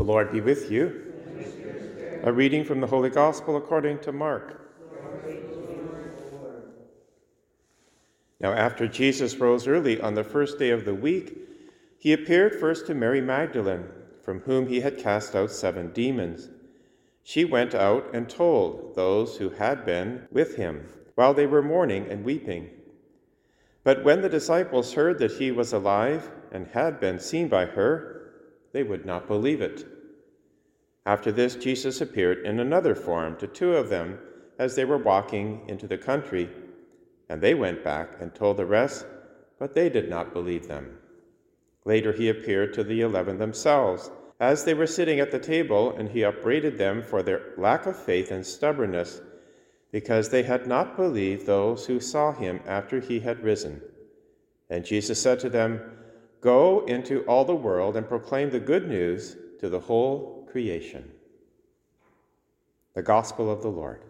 The Lord be with you. A reading from the Holy Gospel according to Mark. Now, after Jesus rose early on the first day of the week, he appeared first to Mary Magdalene, from whom he had cast out seven demons. She went out and told those who had been with him, while they were mourning and weeping. But when the disciples heard that he was alive and had been seen by her, they would not believe it. After this, Jesus appeared in another form to two of them as they were walking into the country, and they went back and told the rest, but they did not believe them. Later, he appeared to the eleven themselves as they were sitting at the table, and he upbraided them for their lack of faith and stubbornness because they had not believed those who saw him after he had risen. And Jesus said to them, Go into all the world and proclaim the good news to the whole creation. The Gospel of the Lord.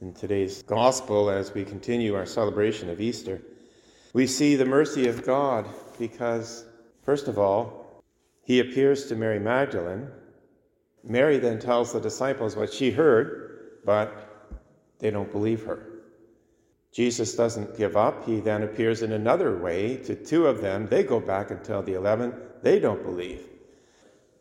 In today's Gospel, as we continue our celebration of Easter, we see the mercy of God because, first of all, he appears to Mary Magdalene Mary then tells the disciples what she heard, but they don't believe her. Jesus doesn't give up. He then appears in another way to two of them. They go back and tell the eleven. They don't believe.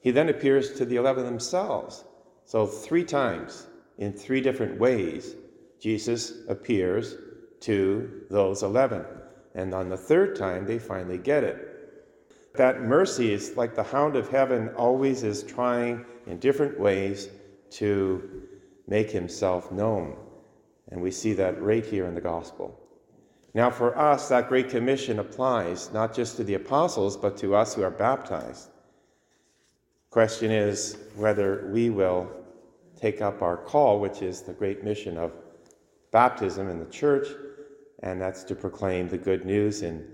He then appears to the eleven themselves. So, three times in three different ways, Jesus appears to those eleven. And on the third time, they finally get it. That mercy is like the hound of heaven always is trying in different ways to make himself known. And we see that right here in the gospel. Now, for us, that Great Commission applies not just to the apostles, but to us who are baptized. Question is whether we will take up our call, which is the great mission of baptism in the church, and that's to proclaim the good news in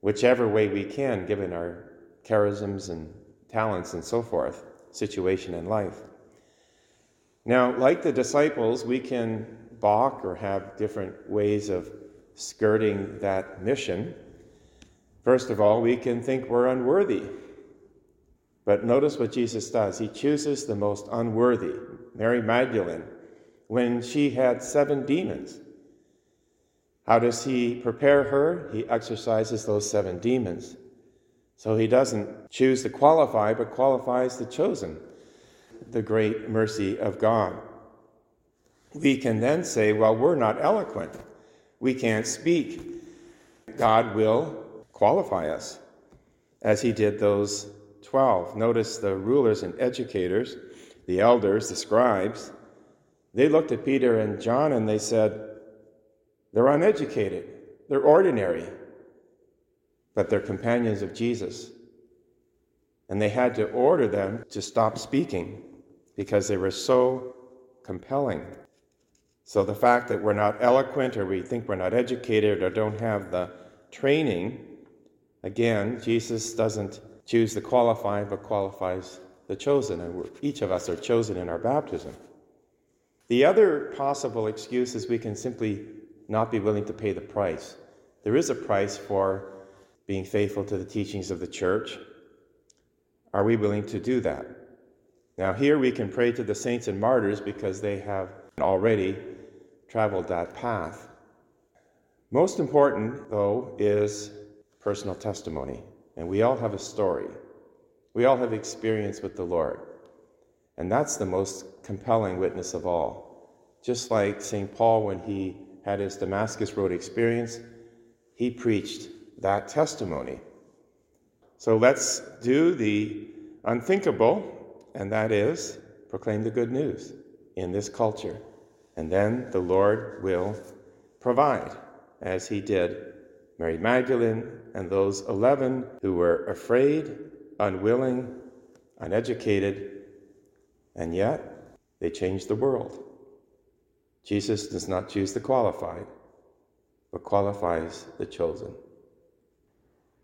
whichever way we can, given our charisms and talents and so forth, situation in life. Now, like the disciples, we can balk or have different ways of skirting that mission. First of all, we can think we're unworthy. But notice what Jesus does. He chooses the most unworthy, Mary Magdalene, when she had seven demons. How does he prepare her? He exorcises those seven demons. So he doesn't choose the qualified, but qualifies the chosen. The great mercy of God. We can then say, well, we're not eloquent. We can't speak. God will qualify us, as he did those 12. Notice the rulers and educators, the elders, the scribes, they looked at Peter and John and they said, they're uneducated, they're ordinary, but they're companions of Jesus. And they had to order them to stop speaking because they were so compelling. So the fact that we're not eloquent or we think we're not educated or don't have the training, again, Jesus doesn't choose the qualified but qualifies the chosen. And each of us are chosen in our baptism. The other possible excuse is we can simply not be willing to pay the price. There is a price for being faithful to the teachings of the church. Are we willing to do that? Now, here we can pray to the saints and martyrs because they have already traveled that path. Most important, though, is personal testimony. And we all have a story. We all have experience with the Lord. And that's the most compelling witness of all. Just like St. Paul when he had his Damascus Road experience, he preached that testimony. So let's do the unthinkable, and that is proclaim the good news in this culture. And then the Lord will provide, as he did Mary Magdalene and those 11 who were afraid, unwilling, uneducated, and yet they changed the world. Jesus does not choose the qualified, but qualifies the chosen.